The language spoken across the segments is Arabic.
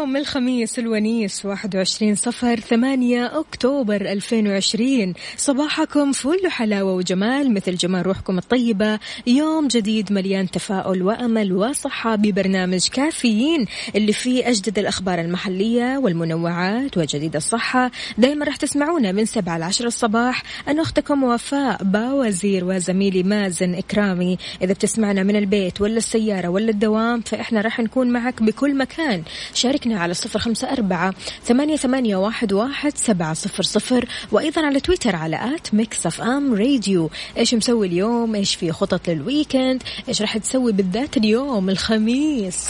الخميس الونيس 21 صفر 8 أكتوبر 2020 صباحكم فل حلاوة وجمال مثل جمال روحكم الطيبة. يوم جديد مليان تفاؤل وأمل وصحة ببرنامج كافيين اللي فيه أجدد الأخبار المحلية والمنوعات وجديد الصحة. دايما راح تسمعونا من 7 ل 10 الصباح. أنا أختكم وفاء باوزير وزميلي مازن إكرامي. إذا بتسمعنا من البيت ولا السيارة ولا الدوام فإحنا راح نكون معك بكل مكان. شاركنا على صفر خمسة أربعة ثمانية, ثمانية واحد, واحد سبعة صفر صفر وأيضا على تويتر على at Mix FM Radio. إيش مسوي اليوم؟ إيش في خطط لل weekend؟ إيش راح تسوي بالذات اليوم الخميس؟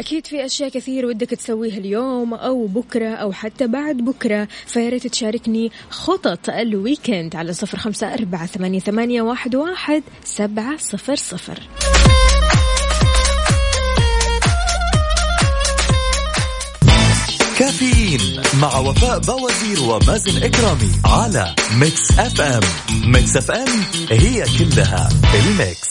أكيد في أشياء كثير ودك تسويها اليوم أو بكرة أو حتى بعد بكرة فياريت تشاركني خطط ال weekend على صفر خمسة أربعة ثمانية, ثمانية واحد, واحد سبعة صفر صفر. كافيين مع وفاء بوازير ومازن إكرامي على Mix FM. Mix FM هي كلها في ال mix.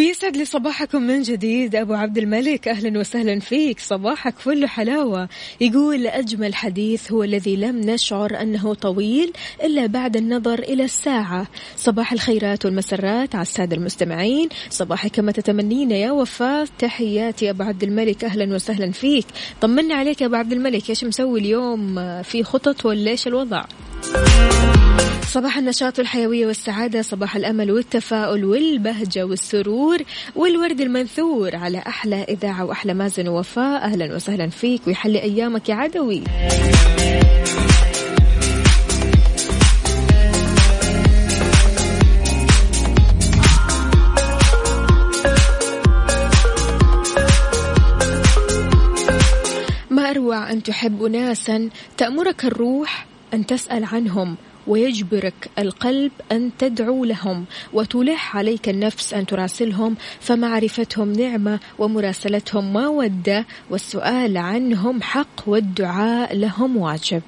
ويسعد لي صباحكم من جديد. أبو عبد الملك أهلا وسهلا فيك. صباحك فل حلاوة. يقول أجمل حديث هو الذي لم نشعر أنه طويل إلا بعد النظر إلى الساعة. صباح الخيرات والمسرات على السادة المستمعين. صباحك كما تتمنين يا وفاء تحياتي أبو عبد الملك أهلا وسهلا فيك. طمنا عليك يا أبو عبد الملك. إيش مسوي اليوم؟ في خطط ولا إيش الوضع؟ صباح النشاط والحيوية والسعادة صباح الأمل والتفاؤل والبهجة والسرور والورد المنثور على أحلى إذاعة وأحلى مازن ووفاء. أهلا وسهلا فيك ويحلي أيامك يا عدوي. ما أروع أن تحب أناسا تأمرك الروح أن تسأل عنهم ويجبرك القلب أن تدعو لهم وتلح عليك النفس أن تراسلهم فمعرفتهم نعمة ومراسلتهم مودة والسؤال عنهم حق والدعاء لهم واجب.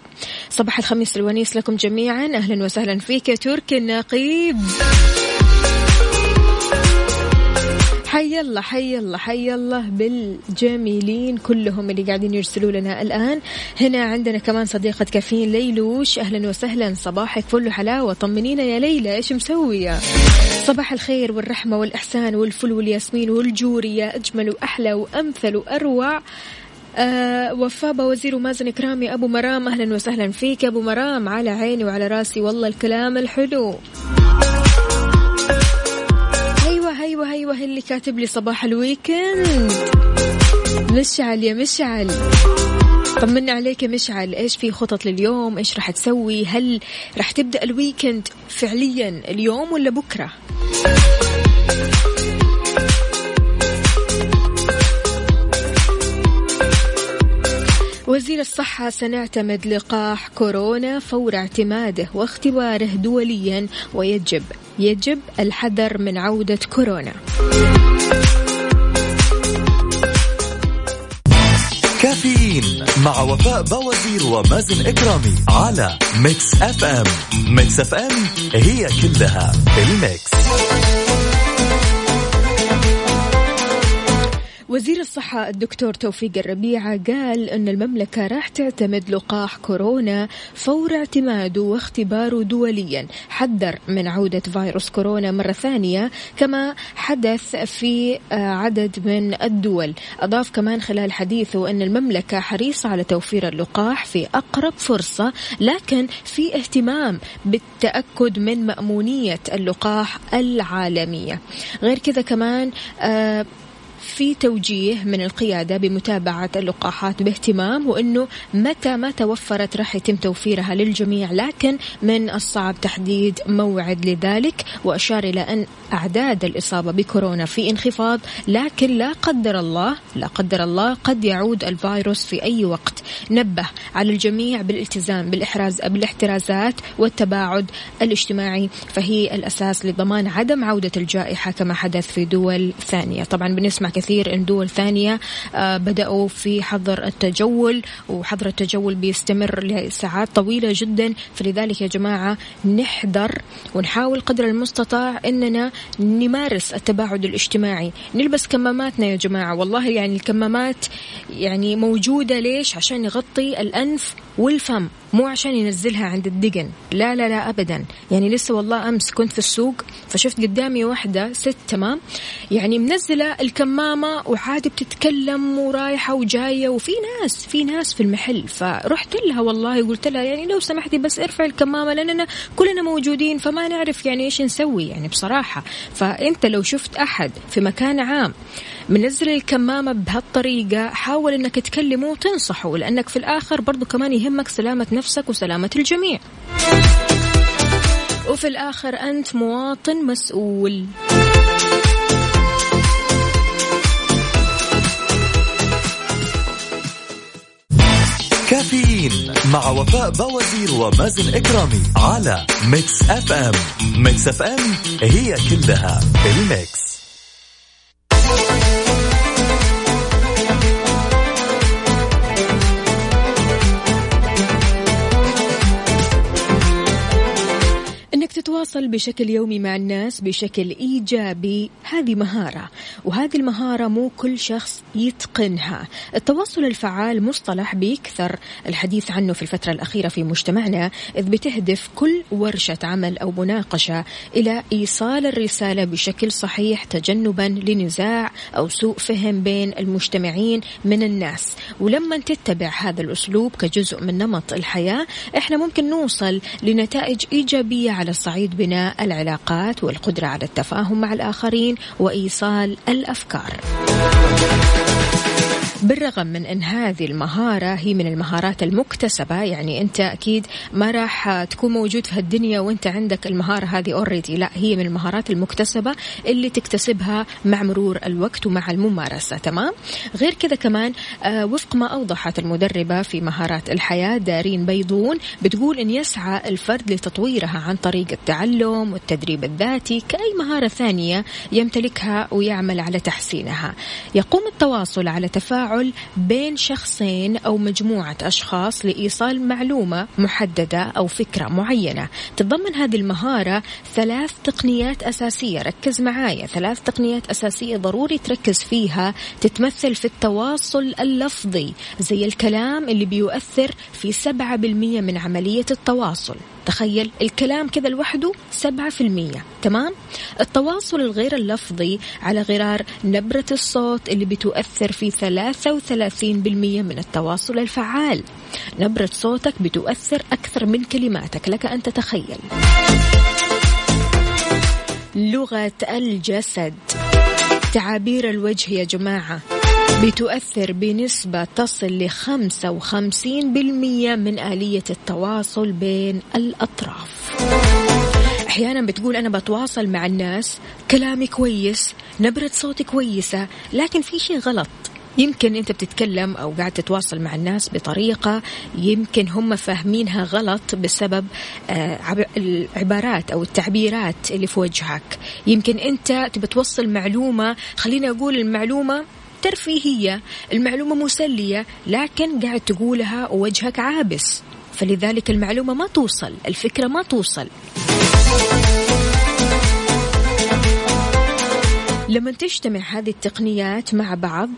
صباح الخميس الونيس لكم جميعا أهلا وسهلا فيك يا تركي النقيب. حي الله حي الله حي الله بالجميلين كلهم اللي قاعدين يرسلوا لنا الآن. هنا عندنا كمان صديقة كافيين ليلوش. أهلا وسهلا صباحك فل حلاوة طمنينا يا ليلى إيش مسوية؟ صباح الخير والرحمة والإحسان والفل والياسمين والجوري يا أجمل وأحلى وأمثل وأروع. أه وفاء وزير ومازن كرامي أبو مرام أهلا وسهلا فيك أبو مرام. على عيني وعلى راسي والله الكلام الحلو. أيوه أيوه اللي كاتب لي صباح ال weekend. مشعل يا مشعل. طمنا عليك يا مشعل. إيش في خطط لليوم؟ إيش راح تسوي؟ هل راح تبدأ ال weekend فعليا اليوم ولا بكرة؟ وزير الصحة سنعتمد لقاح كورونا فور اعتماده واختباره دوليا ويجب يجب الحذر من عودة كورونا. كافيين مع وفاء بوازير ومازن إكرامي على Mix FM. Mix FM هي كلها ال mix. وزير الصحة الدكتور توفيق الربيعة قال أن المملكة راح تعتمد لقاح كورونا فور اعتماده واختباره دوليا. حذر من عودة فيروس كورونا مرة ثانية كما حدث في آه، عدد من الدول. أضاف كمان خلال حديثه أن المملكة حريصة على توفير اللقاح في أقرب فرصة لكن في اهتمام بالتأكد من مأمونية اللقاح العالمية. غير كذا كمان آه في توجيه من القيادة بمتابعة اللقاحات باهتمام وأنه متى ما توفرت راح يتم توفيرها للجميع. لكن من الصعب تحديد موعد لذلك وأشار إلى أن أعداد الإصابة بكورونا في انخفاض لكن لا قدر الله لا قدر الله قد يعود الفيروس في أي وقت. نبه على الجميع بالالتزام بالإحراز بالاحترازات والتباعد الاجتماعي فهي الأساس لضمان عدم عودة الجائحة كما حدث في دول ثانية. طبعا بنسمع كثير ان دول ثانية آه، بدأوا في حظر التجول وحظر التجول بيستمر لساعات طويلة جدا. فلذلك يا جماعة نحذر ونحاول قدر المستطاع إننا نمارس التباعد الاجتماعي. نلبس كماماتنا يا جماعة. والله يعني الكمامات يعني موجودة ليش؟ عشان يغطي الأنف والفم. مو عشان ينزلها عند الدقن. لا لا لا ابدا. يعني لسه والله أمس كنت في السوق فشفت قدامي واحدة ست تمام؟ يعني منزلة الكمامة وعادي بتتكلم ورايحة وجاية وفي ناس في ناس في المحل. فرحت لها والله قلت لها يعني لو سمحتي بس ارفع الكمامة لاننا كلنا موجودين فما نعرف يعني إيش نسوي يعني بصراحة. فأنت لو شفت أحد في مكان عام منزل الكمامة بهالطريقة. حاول إنك تكلمه وتنصحه لأنك في الآخر برضو كمان يهمك سلامة نفسك وسلامة الجميع. وفي الآخر أنت مواطن مسؤول. كافيين مع وفاء بوازير ومازن إكرامي على Mix FM. Mix FM هي كلها ال mix. تتواصل بشكل يومي مع الناس بشكل إيجابي هذه مهارة وهذه المهارة مو كل شخص يتقنها. التواصل الفعال مصطلح بيكثر. الحديث عنه في الفترة الأخيرة في مجتمعنا إذ بتهدف كل ورشة عمل أو مناقشة إلى إيصال الرسالة بشكل صحيح تجنبا لنزاع أو سوء فهم بين المجتمعين من الناس. ولما تتبع هذا الأسلوب كجزء من نمط الحياة إحنا ممكن نوصل لنتائج إيجابية على الصعيد بناء العلاقات والقدرة على التفاهم مع الآخرين وإيصال الأفكار. بالرغم من أن هذه المهارة هي من المهارات المكتسبة يعني أنت أكيد ما راح تكون موجود في هالدنيا وأنت عندك المهارة هذه اوريدي لا هي من المهارات المكتسبة اللي تكتسبها مع مرور الوقت ومع الممارسة تمام؟ غير كذا كمان آه وفق ما أوضحت المدربة في مهارات الحياة دارين بيضون بتقول أن يسعى الفرد لتطويرها عن طريق التعلم والتدريب الذاتي كأي مهارة ثانية يمتلكها ويعمل على تحسينها. يقوم التواصل على تفاعل تفاعل بين شخصين أو مجموعة أشخاص لإيصال معلومة محددة أو فكرة معينة. تتضمن هذه المهارة ثلاث تقنيات أساسية. ركز معايا. ثلاث تقنيات أساسية ضروري تركز فيها. تتمثل في التواصل اللفظي زي الكلام اللي بيؤثر في سبعة بالمية من عملية التواصل. تخيل الكلام كذا لوحده سبعة في المية. تمام؟ التواصل الغير اللفظي على غرار نبرة الصوت اللي بتؤثر في ثلاثة وثلاثين بالمية من التواصل الفعال. نبرة صوتك بتؤثر أكثر من كلماتك. لك أن تتخيل. لغة الجسد. تعابير الوجه يا جماعة. بتؤثر بنسبة تصل وخمسين بالمية من آلية التواصل بين الأطراف. أحيانا بتقول أنا بتواصل مع الناس كلامي كويس نبرة صوتي كويسة لكن في شيء غلط. يمكن أنت بتتكلم أو قاعد تتواصل مع الناس بطريقة يمكن هم فاهمينها غلط بسبب آه، العبارات أو التعبيرات اللي في وجهك. يمكن أنت تبي توصل معلومة خليني أقول المعلومة ترفيهية المعلومة مسلية لكن قاعد تقولها ووجهك عابس. فلذلك المعلومة ما توصل الفكرة ما توصل. لما تجتمع هذه التقنيات مع بعض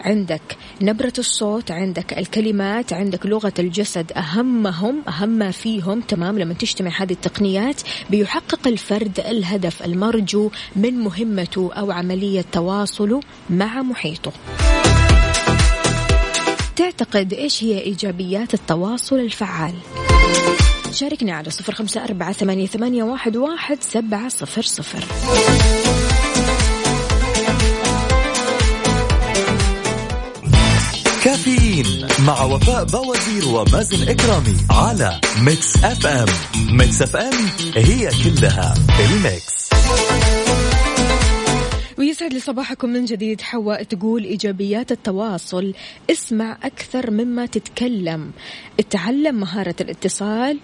عندك نبرة الصوت عندك الكلمات عندك لغة الجسد أهمهم أهم ما فيهم تمام؟ لما تجتمع هذه التقنيات بيحقق الفرد الهدف المرجو من مهمته أو عملية تواصله مع محيطه. تعتقد إيش هي إيجابيات التواصل الفعال؟ شاركني على صفر خمسة أربعة ثمانية, واحد سبعة صفر صفر. كافيين مع وفاء باوزير ومازن إكرامي على Mix FM. Mix FM هي كلها ال Mix. ويسعد لي صباحكم من جديد. حواء تقول إيجابيات التواصل. اسمع أكثر مما تتكلم. اتعلم مهارة الاتصال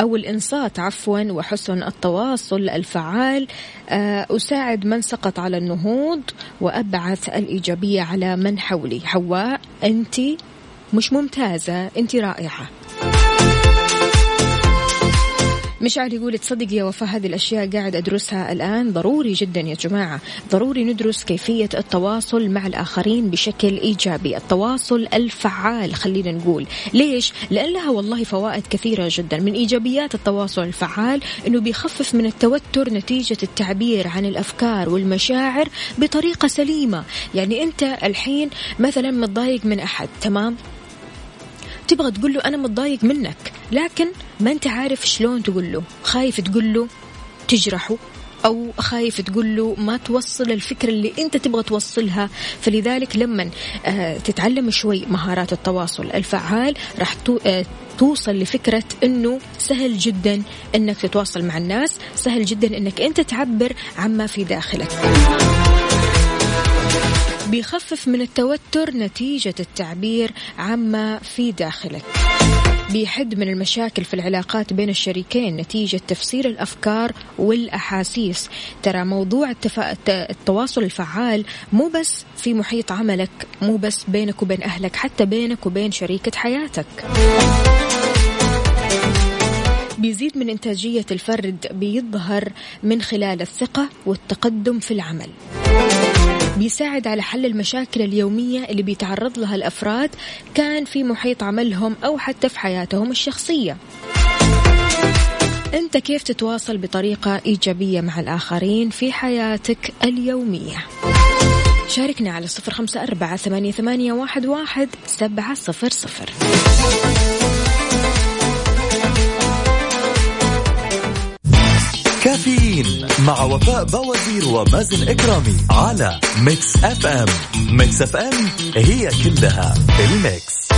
أو الإنصات عفوا وحسن التواصل الفعال. آه، أساعد من سقط على النهوض وأبعث الإيجابية على من حولي. حواء أنت؟ مش ممتازة أنت رائعة. مشعل يقول تصدق يا وفاء هذه الأشياء قاعد أدرسها الآن؟ ضروري جدا يا جماعة. ضروري ندرس كيفية التواصل مع الآخرين بشكل إيجابي. التواصل الفعال خلينا نقول. ليش؟ لأن لها والله فوائد كثيرة جدا. من إيجابيات التواصل الفعال أنه بيخفف من التوتر نتيجة التعبير عن الأفكار والمشاعر بطريقة سليمة. يعني أنت الحين مثلا متضايق من أحد تمام؟ تبغى تقول له أنا متضايق منك لكن ما أنت عارف شلون تقول له. خايف تقول له تجرحه أو خايف تقول له ما توصل الفكرة اللي أنت تبغى توصلها. فلذلك لما آه، تتعلم شوي مهارات التواصل الفعال راح آه، توصل لفكرة أنه سهل جدا أنك تتواصل مع الناس سهل جدا أنك أنت تعبر عما في داخلك. بيخفف من التوتر نتيجة التعبير عما في داخلك. بيحد من المشاكل في العلاقات بين الشريكين نتيجة تفسير الأفكار والأحاسيس. ترى موضوع التفا... التواصل الفعال مو بس في محيط عملك مو بس بينك وبين أهلك حتى بينك وبين شريكة حياتك. بيزيد من إنتاجية الفرد بيظهر من خلال الثقة والتقدم في العمل. بيساعد على حل المشاكل اليومية اللي بيتعرض لها الأفراد كان في محيط عملهم أو حتى في حياتهم الشخصية. أنت كيف تتواصل بطريقة إيجابية مع الآخرين في حياتك اليومية؟ شاركنا على صفر خمسة أربعة ثمانية, واحد سبعة صفر صفر. كافيين مع وفاء باوزير ومازن إكرامي على Mix FM. Mix FM هي كلها ال Mix.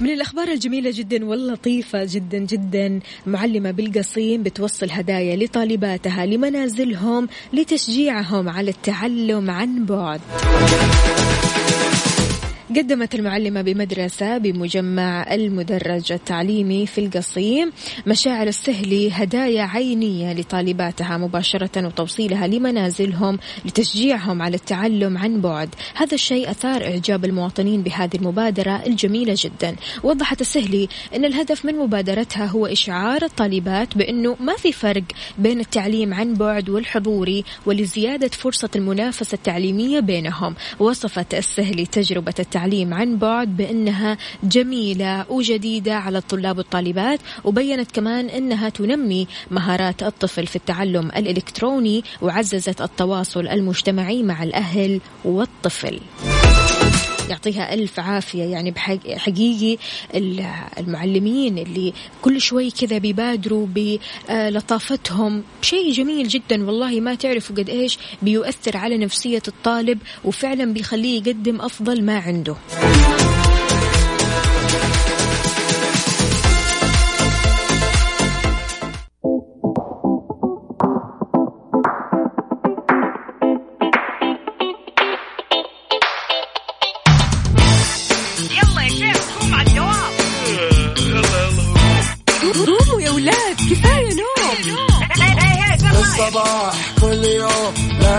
من الأخبار الجميلة جدا واللطيفة جدا جدا معلمة بالقصيم بتوصل هدايا لطالباتها لمنازلهم لتشجيعهم على التعلم عن بعد. قدمت المعلمة بمدرسة بمجمع المدرج التعليمي في القصيم مشاعر السهلي هدايا عينية لطالباتها مباشرة وتوصيلها لمنازلهم لتشجيعهم على التعلم عن بعد. هذا الشيء أثار إعجاب المواطنين بهذه المبادرة الجميلة جدا. وضحت السهلي أن الهدف من مبادرتها هو إشعار الطالبات بأنه ما في فرق بين التعليم عن بعد والحضوري ولزيادة فرصة المنافسة التعليمية بينهم. وصفت السهلي تجربة التعليم التعليم عن بعد بأنها جميلة وجديدة على الطلاب والطالبات وبينت كمان أنها تنمي مهارات الطفل في التعلم الإلكتروني وعززت التواصل المجتمعي مع الأهل والطفل. يعطيها ألف عافية. يعني بحقيقي المعلمين اللي كل شوي كذا بيبادروا بلطافتهم شيء جميل جدا والله ما تعرفوا قد إيش بيؤثر على نفسية الطالب وفعلا بيخليه يقدم أفضل ما عنده.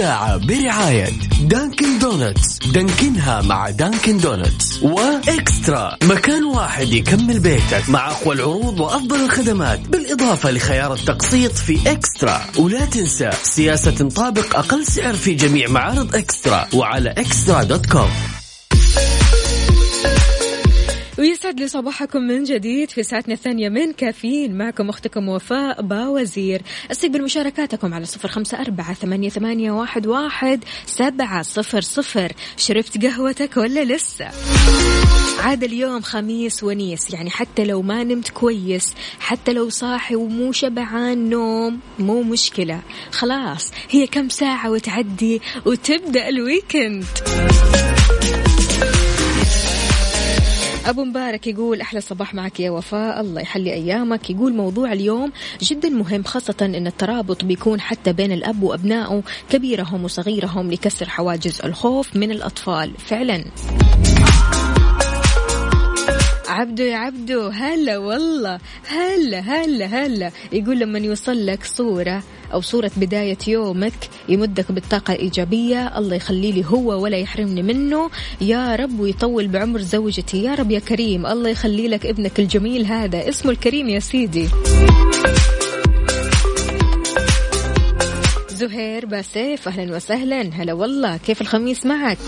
الساعة برعاية Dunkin Donuts Dunkin ها مع Dunkin Donuts و Extra. مكان واحد يكمل بيتك مع أقوى العروض وأفضل الخدمات بالإضافة لخيار التقسيط في Extra. ولا تنسى سياسة تطابق أقل سعر في جميع معارض Extra وعلى Extra dot com. ويسعد لي صباحكم من جديد في ساعتنا الثانية من كافيين. معكم أختكم وفاء باوزير. استقبل مشاركاتكم على صفر خمسة أربعة ثمانية, ثمانية واحد, واحد سبعة صفر صفر. شربت قهوتك ولا لسه؟ عاد اليوم خميس ونيس يعني حتى لو ما نمت كويس حتى لو صاحي ومو شبعان نوم مو مشكلة. خلاص هي كم ساعة وتعدي وتبدأ ال weekend. أبو مبارك يقول أحلى صباح معك يا وفاء. الله يحلي أيامك. يقول موضوع اليوم جدا مهم خاصة أن الترابط بيكون حتى بين الأب وأبنائه كبيرهم وصغيرهم لكسر حواجز الخوف من الأطفال. فعلا. عبدو يا عبدو هلا والله. هلا هلا هلا. يقول لما يوصل لك صورة أو صورة بداية يومك يمدك بالطاقة الإيجابية. الله يخلي لي هو ولا يحرمني منه. يا رب ويطول بعمر زوجتي. يا رب يا كريم. الله يخلي لك ابنك الجميل هذا. اسمه الكريم يا سيدي. زهير باسيف أهلا وسهلا. هلا والله. كيف الخميس معك؟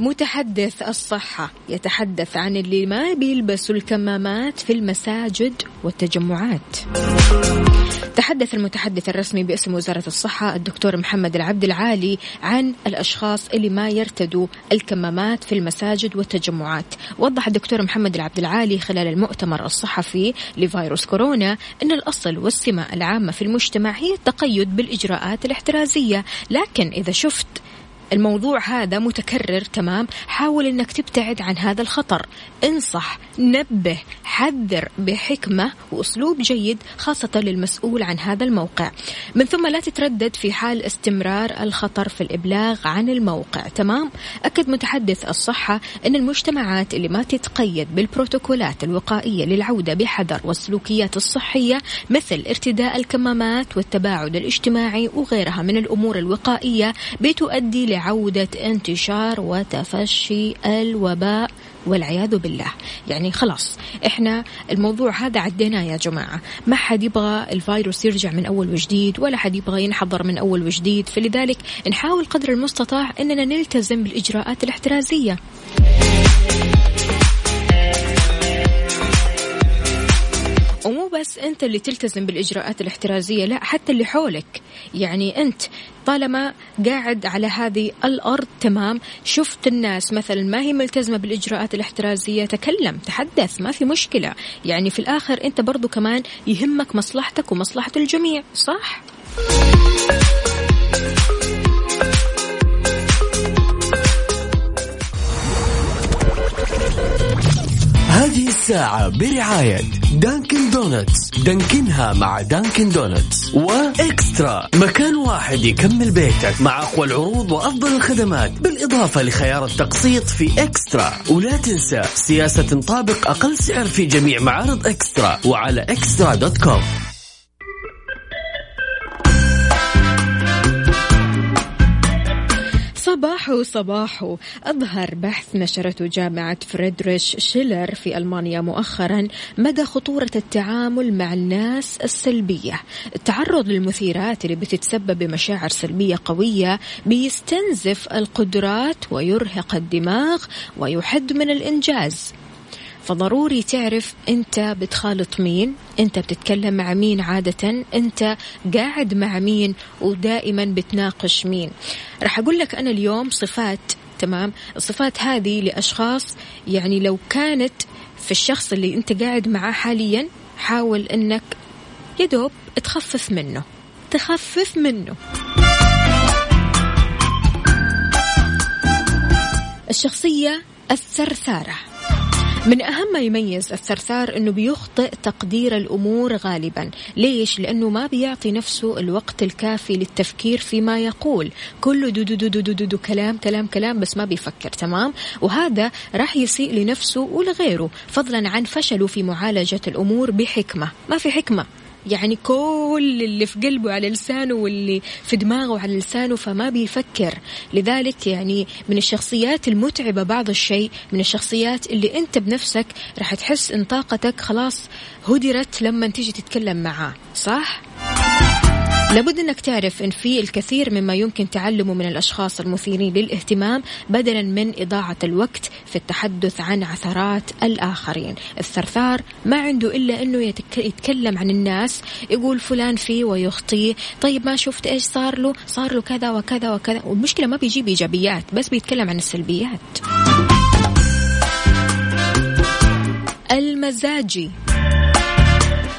متحدث الصحة يتحدث عن اللي ما بيلبسوا الكمامات في المساجد والتجمعات. تحدث المتحدث الرسمي باسم وزارة الصحة الدكتور محمد العبد العالي عن الأشخاص اللي ما يرتدوا الكمامات في المساجد والتجمعات. وضح الدكتور محمد العبد العالي خلال المؤتمر الصحفي لفيروس كورونا أن الأصل والسمة العامة في المجتمع هي التقيد بالإجراءات الاحترازية. لكن إذا شفت الموضوع هذا متكرر تمام. حاول إنك تبتعد عن هذا الخطر. انصح نبه حذر بحكمة وأسلوب جيد خاصة للمسؤول عن هذا الموقع. من ثم لا تتردد في حال استمرار الخطر في الإبلاغ عن الموقع تمام؟ أكد متحدث الصحة إن المجتمعات اللي ما تتقيد بالبروتوكولات الوقائية للعودة بحذر والسلوكيات الصحية مثل ارتداء الكمامات والتباعد الاجتماعي وغيرها من الأمور الوقائية بتؤدي لعودة انتشار وتفشي الوباء والعياذ بالله. يعني خلاص إحنا الموضوع هذا عديناه يا جماعة. ما حد يبغى الفيروس يرجع من أول وجديد ولا حد يبغى ينحضر من أول وجديد. فلذلك نحاول قدر المستطاع أننا نلتزم بالإجراءات الاحترازية. بس أنت اللي تلتزم بالإجراءات الاحترازية لا حتى اللي حولك. يعني أنت طالما قاعد على هذه الأرض تمام شفت الناس مثلا ما هي ملتزمة بالإجراءات الاحترازية تكلم تحدث ما في مشكلة. يعني في الآخر أنت برضو كمان يهمك مصلحتك ومصلحة الجميع صح؟ هذه الساعة برعاية Dunkin Donuts Dunkin ها مع Dunkin Donuts و Extra. مكان واحد يكمل بيتك مع أقوى العروض وأفضل الخدمات. بالإضافة لخيار التقسيط في Extra. ولا تنسى سياسة تطابق أقل سعر في جميع معارض Extra. وعلى Extra dot com. صباحو صباحو أظهر بحث نشرته جامعة فريدريش شيلر في ألمانيا مؤخرا مدى خطورة التعامل مع الناس السلبية. التعرض للمثيرات اللي بتتسبب بمشاعر سلبية قوية بيستنزف القدرات ويرهق الدماغ ويحد من الإنجاز. فضروري تعرف انت بتخالط مين انت بتتكلم مع مين عادة انت قاعد مع مين ودائما بتناقش مين. راح أقول لك أنا اليوم صفات تمام؟ الصفات هذه لأشخاص يعني لو كانت في الشخص اللي انت قاعد معاه حاليا حاول إنك يدوب تخفف منه تخفف منه. الشخصية الثرثارة. من أهم ما يميز الثرثار أنه بيخطئ تقدير الأمور غالبا. ليش؟ لأنه ما بيعطي نفسه الوقت الكافي للتفكير فيما يقول. كله دو دو دو دو دو, دو, دو كلام كلام كلام بس ما بيفكر تمام؟ وهذا راح يسيء لنفسه ولغيره فضلا عن فشله في معالجة الأمور بحكمة. ما في حكمة. يعني كل اللي في قلبه على لسانه واللي في دماغه على لسانه فما بيفكر لذلك يعني من الشخصيات المتعبة بعض الشيء من الشخصيات اللي أنت بنفسك راح تحس إن طاقتك خلاص هدرت لما تيجي تتكلم معاه صح؟ لابد أنك تعرف إن في الكثير مما يمكن تعلمه من الأشخاص المثيرين للاهتمام بدلا من إضاعة الوقت في التحدث عن عثرات الآخرين، الثرثار ما عنده إلا أنه يتكلم عن الناس يقول فلان فيه ويخطيه، طيب ما شفت إيش صار له؟ صار له كذا وكذا وكذا، والمشكلة ما بيجيب إيجابيات بس بيتكلم عن السلبيات. المزاجي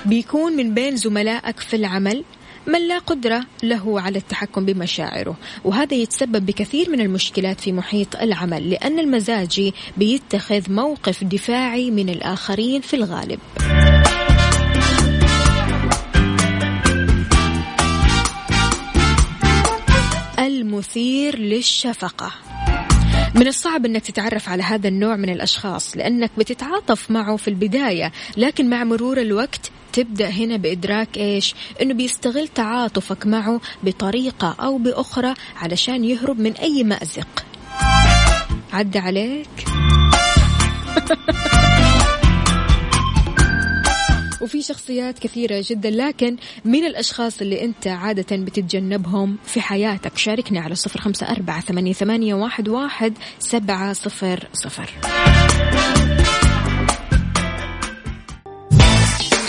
بيكون من بين زملائك في العمل من لا قدرة له على التحكم بمشاعره. وهذا يتسبب بكثير من المشكلات في محيط العمل لأن المزاجي بيتخذ موقف دفاعي من الآخرين في الغالب. المثير للشفقة. من الصعب إنك تتعرف على هذا النوع من الأشخاص لأنك بتتعاطف معه في البداية لكن مع مرور الوقت تبدأ هنا بإدراك إيش؟ إنه بيستغل تعاطفك معه بطريقة أو بأخرى علشان يهرب من أي مأزق. عدى عليك؟ وفي شخصيات كثيرة جدا لكن من الأشخاص اللي أنت عادة بتتجنبهم في حياتك؟ شاركني على صفر خمسة أربعة ثمانية, ثمانية واحد, واحد سبعة صفر صفر.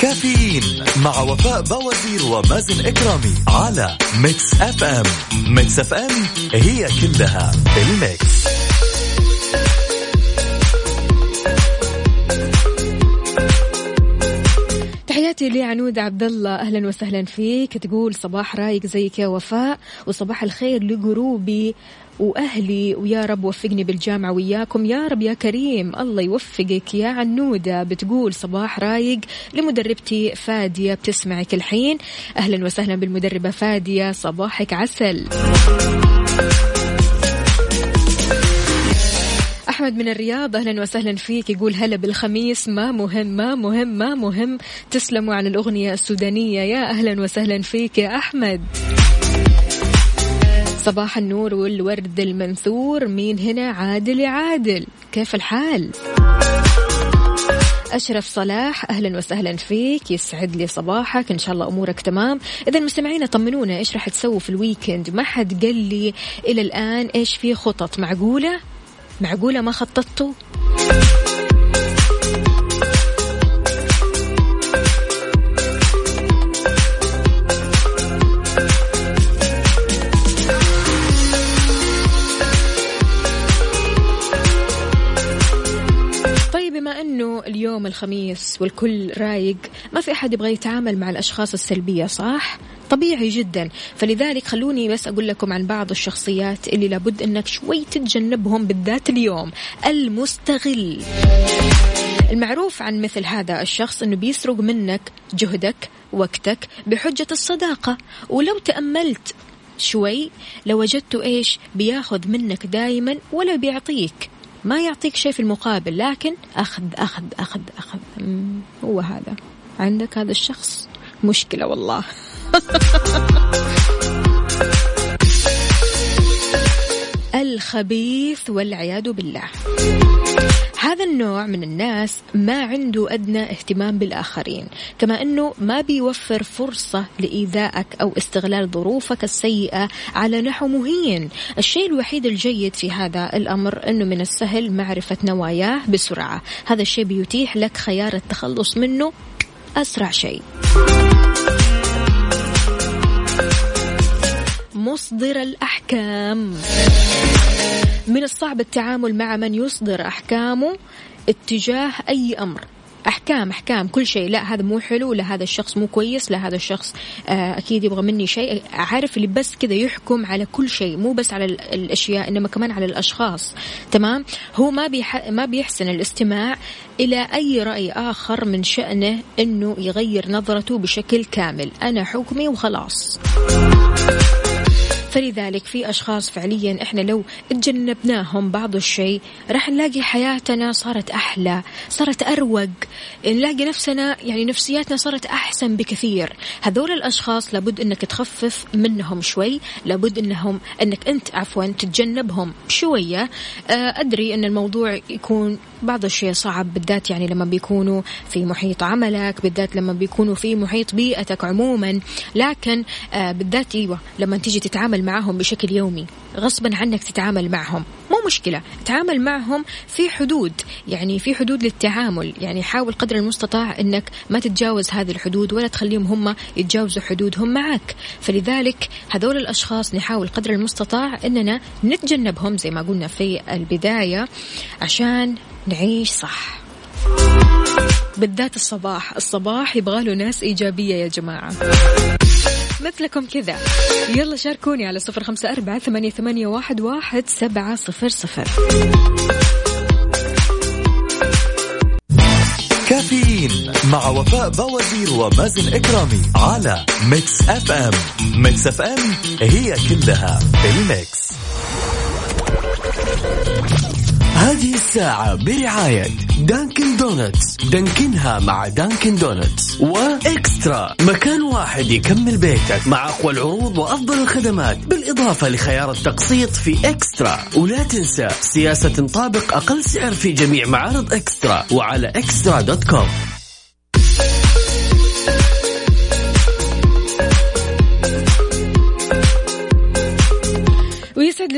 كافيين مع وفاء باوزير ومازن إكرامي على Mix FM. Mix FM هي كلها ال Mix. تحياتي لعنود عبد الله أهلا وسهلا فيك. تقول صباح رايق زيك يا وفاء وصباح الخير لقروبي وأهلي. ويا رب وفقني بالجامعة وياكم. يا رب يا كريم الله يوفقك. يا عنودة بتقول صباح رايق لمدربتي فادية بتسمعك الحين. أهلا وسهلا بالمدربة فادية. صباحك عسل. أحمد من الرياض أهلا وسهلا فيك. يقول هلا بالخميس ما مهم ما مهم ما مهم. تسلموا على الأغنية السودانية. يا أهلا وسهلا فيك يا أحمد. صباح النور والورد المنثور مين هنا؟ عادل يا عادل. كيف الحال؟ أشرف صلاح أهلا وسهلا فيك. يسعد لي صباحك. إن شاء الله أمورك تمام. إذا مستمعينا طمنونا إيش راح تسووا في الويكند؟ ما حد قال لي إلى الآن إيش في خطط معقولة؟ معقولة ما خططتوا؟ أنه اليوم الخميس والكل رايق ما في أحد يبغى يتعامل مع الأشخاص السلبية صح؟ طبيعي جدا. فلذلك خلوني بس أقول لكم عن بعض الشخصيات اللي لابد إنك شوي تتجنبهم بالذات اليوم. المستغل. المعروف عن مثل هذا الشخص إنه بيسرق منك جهدك وقتك بحجة الصداقة. ولو تأملت شوي لوجدته إيش بياخذ منك دائما ولا بيعطيك. ما يعطيك شيء في المقابل لكن أخذ أخذ أخذ أخذ. هو هذا. عندك هذا الشخص؟ مشكلة والله. الخبيث والعياذ بالله. هذا النوع من الناس ما عنده أدنى اهتمام بالآخرين كما أنه ما بيوفر فرصة لإيذائك أو استغلال ظروفك السيئة على نحو مهين. الشيء الوحيد الجيد في هذا الأمر أنه من السهل معرفة نواياه بسرعة. هذا الشيء بيتيح لك خيار التخلص منه أسرع شيء. مصدر الأحكام. من الصعب التعامل مع من يصدر أحكامه اتجاه أي أمر. أحكام أحكام كل شيء. لا هذا مو حلو لا هذا الشخص مو كويس لا هذا الشخص آه، أكيد يبغى مني شيء. عارف اللي بس كذا يحكم على كل شيء مو بس على الأشياء إنما كمان على الأشخاص. تمام؟ هو ما بيح ما بيحسن الاستماع إلى أي رأي آخر من شأنه إنه يغير نظرته بشكل كامل. أنا حكمي وخلاص. فلذلك في أشخاص فعليا إحنا لو تجنبناهم بعض الشيء راح نلاقي حياتنا صارت أحلى صارت أروق. نلاقي نفسنا يعني نفسياتنا صارت أحسن بكثير. هذول الأشخاص لابد أنك تخفف منهم شوي لابد أنهم أنك أنت عفوا تتجنبهم شوية. آه، أدري أن الموضوع يكون بعض الشيء صعب بالذات يعني لما بيكونوا في محيط عملك بالذات لما بيكونوا في محيط بيئتك عموما. لكن آه بالذات إيوه لما تيجي تتعامل معهم بشكل يومي غصبا عنك تتعامل معهم. مو مشكلة تعامل معهم في حدود يعني في حدود للتعامل. يعني حاول قدر المستطاع إنك ما تتجاوز هذه الحدود ولا تخليهم هم يتجاوزوا حدودهم معك. فلذلك هذول الأشخاص نحاول قدر المستطاع إننا نتجنبهم زي ما قلنا في البداية عشان نعيش صح. بالذات الصباح الصباح يبغى له ناس إيجابية يا جماعة. مثلكم كذا. يلا شاركوني على صفر خمسة أربعة ثمانية, ثمانية واحد, واحد سبعة صفر صفر. كافيين مع وفاء باوزير ومازن إكرامي على Mix FM. Mix FM هي كلها ال Mix. هذه الساعة برعاية Dunkin Donuts. Dunkin ها مع Dunkin Donuts. و Extra. مكان واحد يكمل بيتك مع أقوى العروض وأفضل الخدمات بالإضافة لخيار التقسيط في Extra. ولا تنسى سياسة تطابق أقل سعر في جميع معارض Extra وعلى Extra dot com.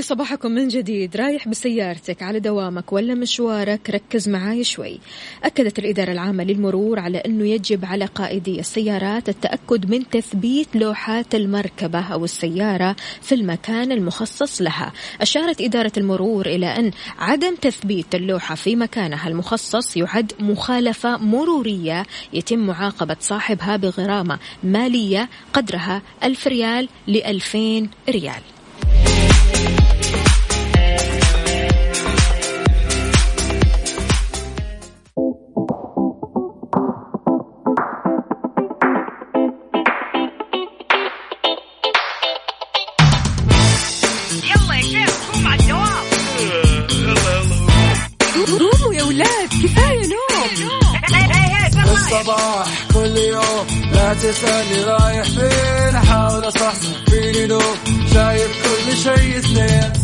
صباحكم من جديد. رايح بسيارتك على دوامك ولا مشوارك؟ ركز معاي شوي. أكدت الإدارة العامة للمرور على أنه يجب على قائدي السيارات التأكد من تثبيت لوحات المركبة أو السيارة في المكان المخصص لها. أشارت إدارة المرور إلى أن عدم تثبيت اللوحة في مكانها المخصص يعد مخالفة مرورية يتم معاقبة صاحبها بغرامة مالية قدرها ألف ريال لألفين ريال. الصباح كل يوم لا تسألني رايح فين. أحاول أصحصح فيني نوم. شايف كل شيء اثنين.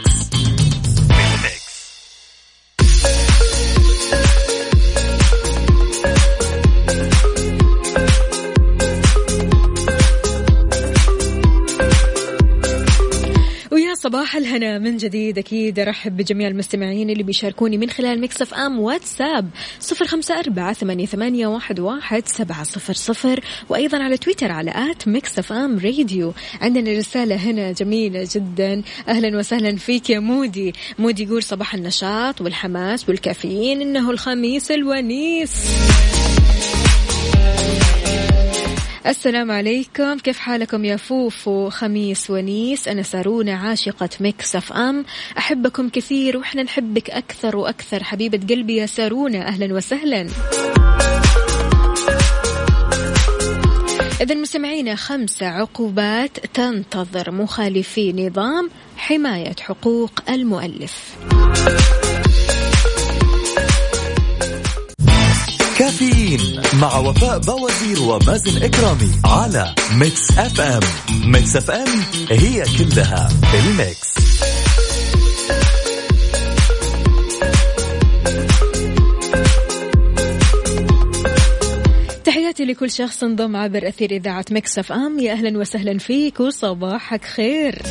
أهلا من جديد. أكيد أرحب بجميع المستمعين اللي بيشاركوني من خلال Mix FM واتساب صفر خمسة أربعة ثمانية, واحد, واحد سبعة صفر صفر وأيضا على تويتر على at Mix FM Radio. عندنا رسالة هنا جميلة جدا. أهلا وسهلا فيك يا مودي. مودي يقول صباح النشاط والحماس والكافيين. إنه الخميس الونيس. السلام عليكم. كيف حالكم يا فوفو؟ خميس ونيس. أنا سارونا عاشقة Mix FM. أحبكم كثير وإحنا نحبك أكثر وأكثر. حبيبة قلبي يا سارونا أهلا وسهلا. إذا مستمعينا خمسة عقوبات تنتظر مخالفي نظام حماية حقوق المؤلف. كافيين مع وفاء بوازير ومازن إكرامي على Mix FM. Mix FM هي كلها ال mix. تحياتي لكل شخص انضم عبر أثير إذاعة Mix FM. يا أهلا وسهلا فيك وصباحك خير.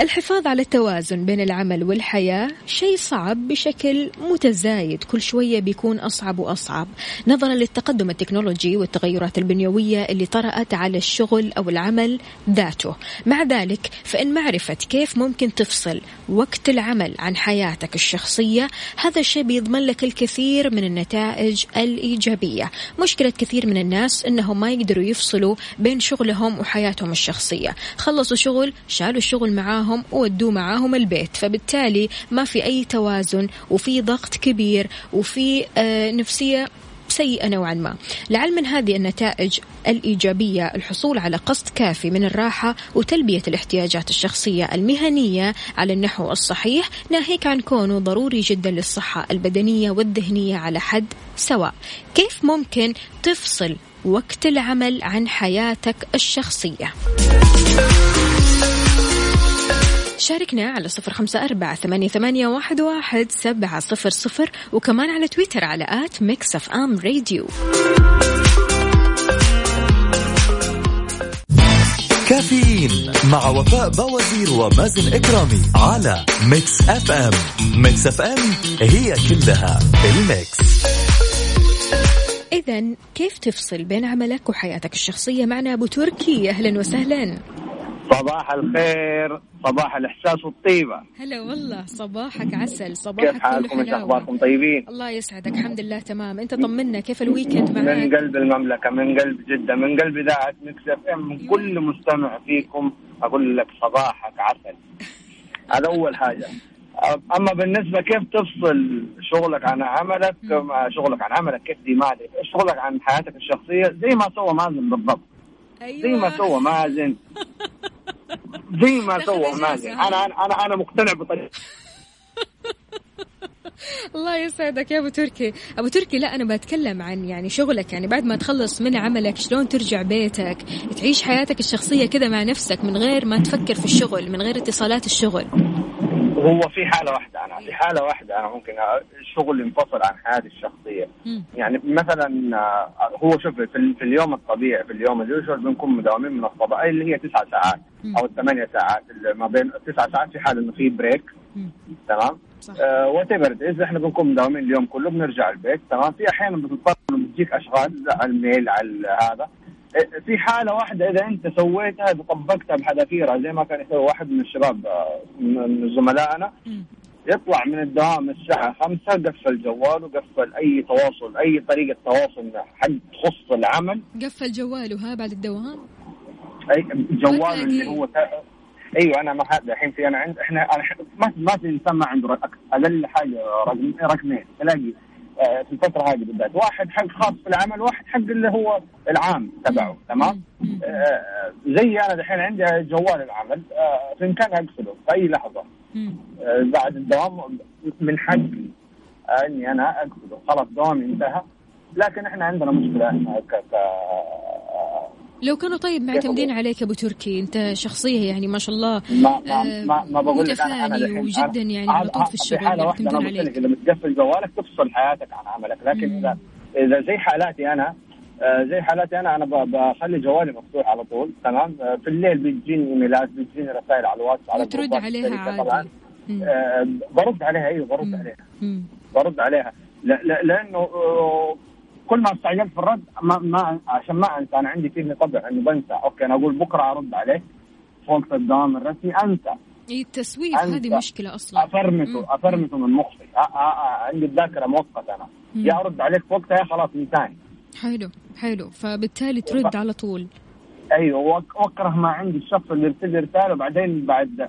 الحفاظ على التوازن بين العمل والحياة شيء صعب بشكل متزايد كل شوية بيكون أصعب وأصعب. نظرا للتقدم التكنولوجي والتغيرات البنيوية اللي طرأت على الشغل أو العمل ذاته. مع ذلك فإن معرفة كيف ممكن تفصل وقت العمل عن حياتك الشخصية هذا الشيء بيضمن لك الكثير من النتائج الإيجابية. مشكلة كثير من الناس أنهم ما يقدروا يفصلوا بين شغلهم وحياتهم الشخصية. خلصوا شغل شالوا الشغل معاهم وودوه معاهم البيت. فبالتالي ما في أي توازن وفي ضغط كبير وفي آه نفسية سيئة نوعا ما. لعل من هذه النتائج الإيجابية الحصول على قسط كافي من الراحة وتلبية الاحتياجات الشخصية المهنية على النحو الصحيح ناهيك عن كونه ضروري جدا للصحة البدنية والذهنية على حد سواء. كيف ممكن تفصل وقت العمل عن حياتك الشخصية؟ شاركنا على صفر خمسة أربعة ثمانية, ثمانية واحد, واحد سبعة صفر صفر وكمان على تويتر على at Mix FM Radio. كافيين مع وفاء بوازير ومازن إكرامي على Mix FM. Mix FM هي كلها ال mix. إذا كيف تفصل بين عملك وحياتك الشخصية معنا أبو تركي؟ أهلا وسهلا. صباح الخير صباح الإحساس والطيبة. هلا والله صباحك عسل صباحك كيف حالكم إيش أخباركم طيبين؟ الله يسعدك الحمد لله تمام. أنت طمنا كيف ال weekend معك؟ من قلب المملكة من قلب جدة من قلب إذاعة Mix FM من كل مستمع فيكم أقول لك صباحك عسل. هذا أول حاجة. أما بالنسبة كيف تفصل شغلك عن عملك شغلك عن عملك كيف دي ما أدري. شغلك عن حياتك الشخصية؟ زي ما سوى مازن بالضبط. أيوة. زي ما سوى مازن. زي ما سوى مازن أنا أنا أنا مقتنع بطريقة. الله يسعدك يا أبو تركي. أبو تركي لا أنا بتكلم عن يعني شغلك. يعني بعد ما تخلص من عملك شلون ترجع بيتك؟ تعيش حياتك الشخصية كذا مع نفسك من غير ما تفكر في الشغل من غير اتصالات الشغل. هو في حالة واحدة أنا في حالة واحدة أنا ممكن الشغل ينفصل عن حياتي الشخصية. يعني مثلا آه، هو شوف في, في اليوم الطبيعي في اليوم اليوجوال بنكون مداومين من الصباح اللي هي تسعة ساعات. أو الثمانية ساعات ما بين التسعة ساعات في حال إنه في break. تمام. whatever اذا إحنا بنكون مداومين اليوم كله بنرجع البيت تمام في أحيانا بتضطر إنه بتجيك أشغال على ال mail على هذا في حالة واحدة إذا أنت سويتها طبقتها بحذافيرها زي ما كان يسوي واحد من الشباب آه، من زملائنا. يطلع من الدوام الساعة خمسة قفل جواله قفل أي تواصل أي طريقة تواصل حق تخص العمل قفل جواله ها بعد الدوام أي جواله تلاقيه. اللي هو تا... أيوه أنا ما حد الحين في أنا عند ح- ما ما في إنسان ما عنده أقل حاجة رقم رقمين تلاقي في الفترة هذه بالذات. واحد حق خاص في العمل واحد حق اللي هو العام تبعه تمام. آه، زي أنا دحين عندي جوال العمل. آه، في إمكاني أقفله في أي لحظة. مم. آه، بعد الدوام من حقي إني أنا اقفله خلاص دوامي انتهى. لكن إحنا عندنا مشكلة إحنا ك ك لو كانوا طيب معتمدين عليك أبو تركي أنت شخصية يعني ما شاء الله ما ما آه، ما, ما بقول لك أنا أنا وجدا أنا- يعني طول في الشغل أنا قلت لك عليك إذا بتقفل جوالك تفصل حياتك عن عملك لكن مم. اذا إذا زي حالاتي أنا آه، زي حالاتي أنا أنا بخلي جوالي مفتوح على طول تمام آه، في الليل بيجيني إيميلات بيجيني رسائل على الواتس على جروبات عليها طبعا عادي. آه، برد عليها أيوه برد مم. عليها مم. برد عليها لا لا لأنه كل ما استعجلت في الرد ما, ما عشان ما أنسى أنا عندي فيه طبع انه بنسى. أوكي أنا أقول بكرة أرد عليك. في وقت الدوام الرسمي أنسى. التسويف هذه مشكلة أصلا. أفرمته أفرمته من مخي. عندي الذاكرة مؤقتة أنا. مم. يا أرد عليك في وقتها يا خلاص نساني حلو حلو. فبالتالي ترد على طول. أيوه واكره ما عندي الشخص اللي يرسل لي رسالة وبعدين بعد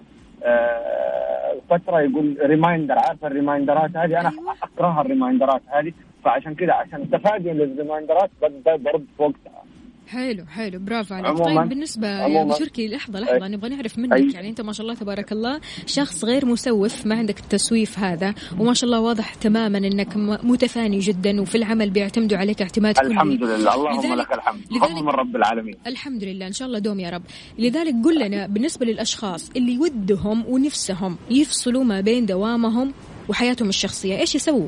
فترة يقول reminder عارف ال reminder ات هذه أنا أيوة. اكره ال reminder ات هذه فعشان كذا عشان تفادي لل reminder ات بد- برد وقتها حلو حلو. برافو عليك. عموماً- طيب بالنسبة يا أبو تركي لحظة لحظة أي. نبغى نعرف منك أي. يعني أنت ما شاء الله تبارك الله شخص غير مسوف ما عندك التسويف هذا وما شاء الله واضح تماما أنك متفاني جدا وفي العمل بيعتمدوا عليك اعتماد كلي. الحمد لله. اللهم لك الحمد. لذلك- من رب العالمين. الحمد لله. إن شاء الله دوم يا رب. لذلك قل لنا بالنسبة للأشخاص اللي ودهم ونفسهم يفصلوا ما بين دوامهم وحياتهم الشخصية إيش يسووا؟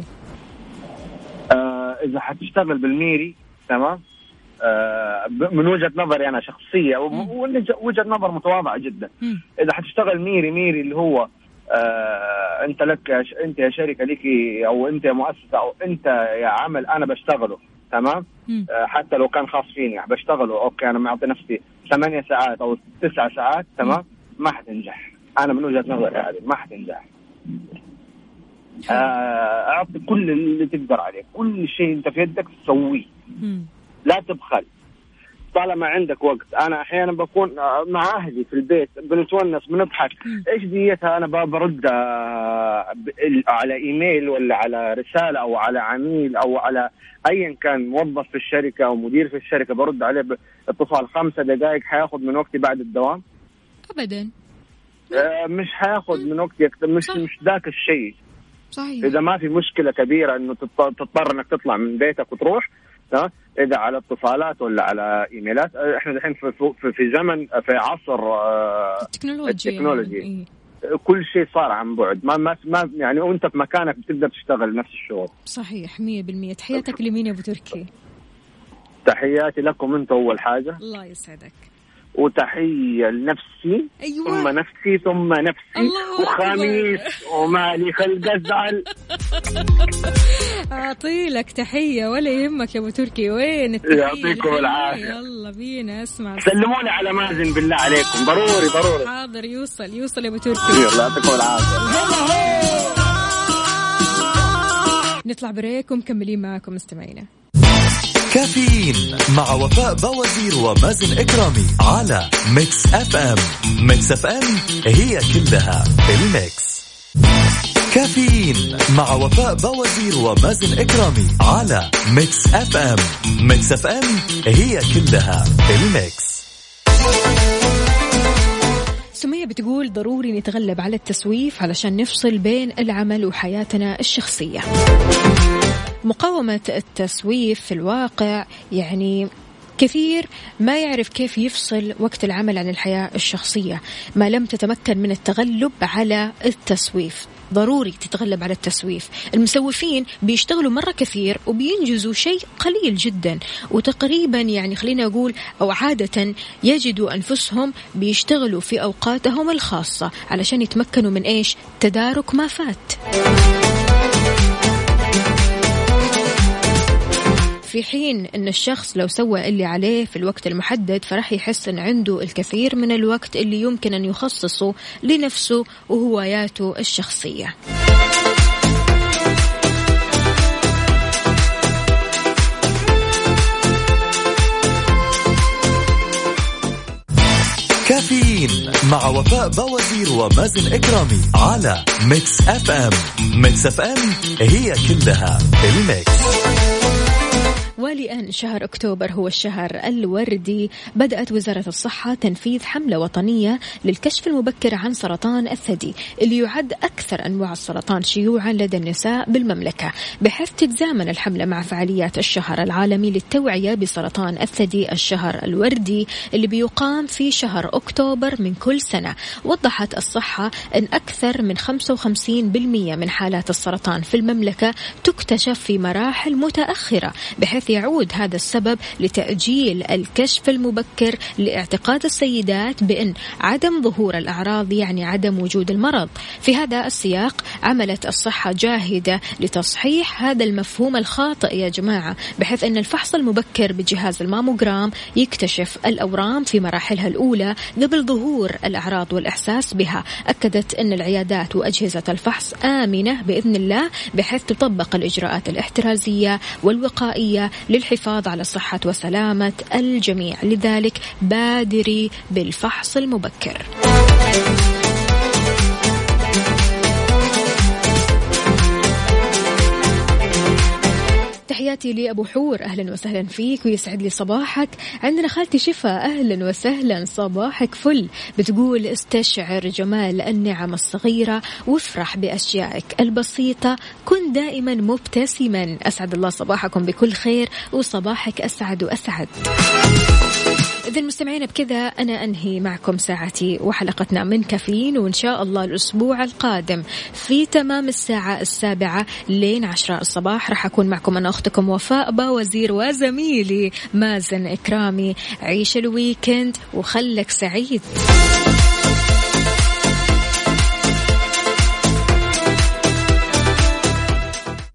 آه إذا حتشتغل بالميري تمام؟ من وجهة نظري أنا شخصية ووجهه نظر متواضعة جدا. إذا حتشتغل ميري ميري اللي هو آه أنت لك. أنت يا شركة لك أو أنت يا مؤسسة أو أنت يا عمل أنا بشتغله تمام. آه حتى لو كان خاص فيني بشتغله أوكي أنا معطي نفسي ثمانية ساعات أو تسع ساعات تمام ما حتنجح أنا من وجهة نظري هذه ما حتنجح آه أعطي كل اللي تقدر عليه كل شيء أنت في يدك تسويه. لا تبخل. طالما عندك وقت. أنا أحيانا بكون آه، مع أهلي في البيت بنتونس بنضحك. إيش ديتها؟ أنا برد آه، على إيميل ولا على رسالة أو على عميل أو على ايا كان موظف في الشركة أو مدير في الشركة برد عليه باتصال خمسة دقائق حياخذ من وقتي بعد الدوام. ابدا. آه، مش حياخذ من وقتي مش. مش ذاك الشيء. صحيح. إذا ما في مشكلة كبيرة إنه تضط- تضطر إنك تطلع من بيتك وتروح تمام إذا على اتصالات ولا على إيميلات. آه، إحنا الحين في, في, في زمن في عصر آه، التكنولوجيا التكنولوجي. إيه. كل شيء صار عن بعد. ما ما, ما يعني وأنت في مكانك بتقدر تشتغل نفس الشغل. صحيح 100% تحياتك لمين يا أبو تركي. تحياتي لكم أنتم أول حاجة. الله يسعدك. وتحية لنفسي أيوة. ثم نفسي ثم نفسي. الله وخميس ومالي خلق ازعل اعطيلك تحية ولا يهمك يا أبو تركي. وين التحية؟ يعطيكم؟ العافية. يلا بينا اسمع. سلموني على مازن بالله عليكم. ضروري ضروري. حاضر يوصل يوصل يا أبو تركي. يلا يعطيكم العافية. نطلع break ومكملين معاكم مستمعينا. كافيين مع وفاء بوازير ومازن إكرامي على Mix FM. Mix FM هي كلها ال mix. كافيين مع وفاء بوازير ومازن إكرامي على Mix FM. Mix FM هي كلها ال mix. سمية بتقول ضروري نتغلب على التسويف علشان نفصل بين العمل وحياتنا الشخصية. مقاومة التسويف في الواقع يعني كثير ما يعرف كيف يفصل وقت العمل عن الحياة الشخصية. ما لم تتمكن من التغلب على التسويف. ضروري تتغلب على التسويف. المسوفين بيشتغلوا مرة كثير وبينجزوا شيء قليل جدا. وتقريبا يعني خلينا أقول أو عادة يجدوا أنفسهم بيشتغلوا في أوقاتهم الخاصة علشان يتمكنوا من إيش؟ تدارك ما فات. في حين إن الشخص لو سوى اللي عليه في الوقت المحدد فراح يحس إن عنده الكثير من الوقت اللي يمكن أن يخصصه لنفسه وهواياته الشخصية. كافيين مع وفاء بوازير ومازن إكرامي على Mix FM Mix FM هي كلها ال mix ولأن شهر أكتوبر هو الشهر الوردي. بدأت وزارة الصحة تنفيذ حملة وطنية للكشف المبكر عن سرطان الثدي اللي يعد أكثر أنواع السرطان شيوعا لدى النساء بالمملكة. بحيث تتزامن الحملة مع فعاليات الشهر العالمي للتوعية بسرطان الثدي الشهر الوردي اللي بيقام في شهر أكتوبر من كل سنة. وضحت الصحة أن أكثر من 55% من حالات السرطان في المملكة تكتشف في مراحل متأخرة بحيث يعود هذا السبب لتأجيل الكشف المبكر لاعتقاد السيدات بأن عدم ظهور الأعراض يعني عدم وجود المرض. في هذا السياق عملت الصحة جاهدة لتصحيح هذا المفهوم الخاطئ يا جماعة بحيث أن الفحص المبكر بجهاز الماموجرام يكتشف الأورام في مراحلها الأولى قبل ظهور الأعراض والإحساس بها. أكدت أن العيادات وأجهزة الفحص آمنة بإذن الله بحيث تطبق الإجراءات الاحترازية والوقائية للحفاظ على صحة وسلامة الجميع. لذلك بادري بالفحص المبكر. تحياتي لأبو حور. أهلا وسهلا فيك ويسعد لي صباحك. عندنا خالتي شفا. أهلا وسهلا. صباحك فل. بتقول استشعر جمال النعم الصغيرة وافرح بأشيائك البسيطة. كن دائما مبتسما. أسعد الله صباحكم بكل خير وصباحك أسعد وأسعد. إذا مستمعين بكذا أنا أنهي معكم ساعتي وحلقتنا من كافيين وإن شاء الله الأسبوع القادم في تمام الساعة السابعة لين عشرة الصباح. راح أكون معكم أنا أختكم وفاء باوزير وزميلي مازن إكرامي. عيش الويكند وخلك سعيد.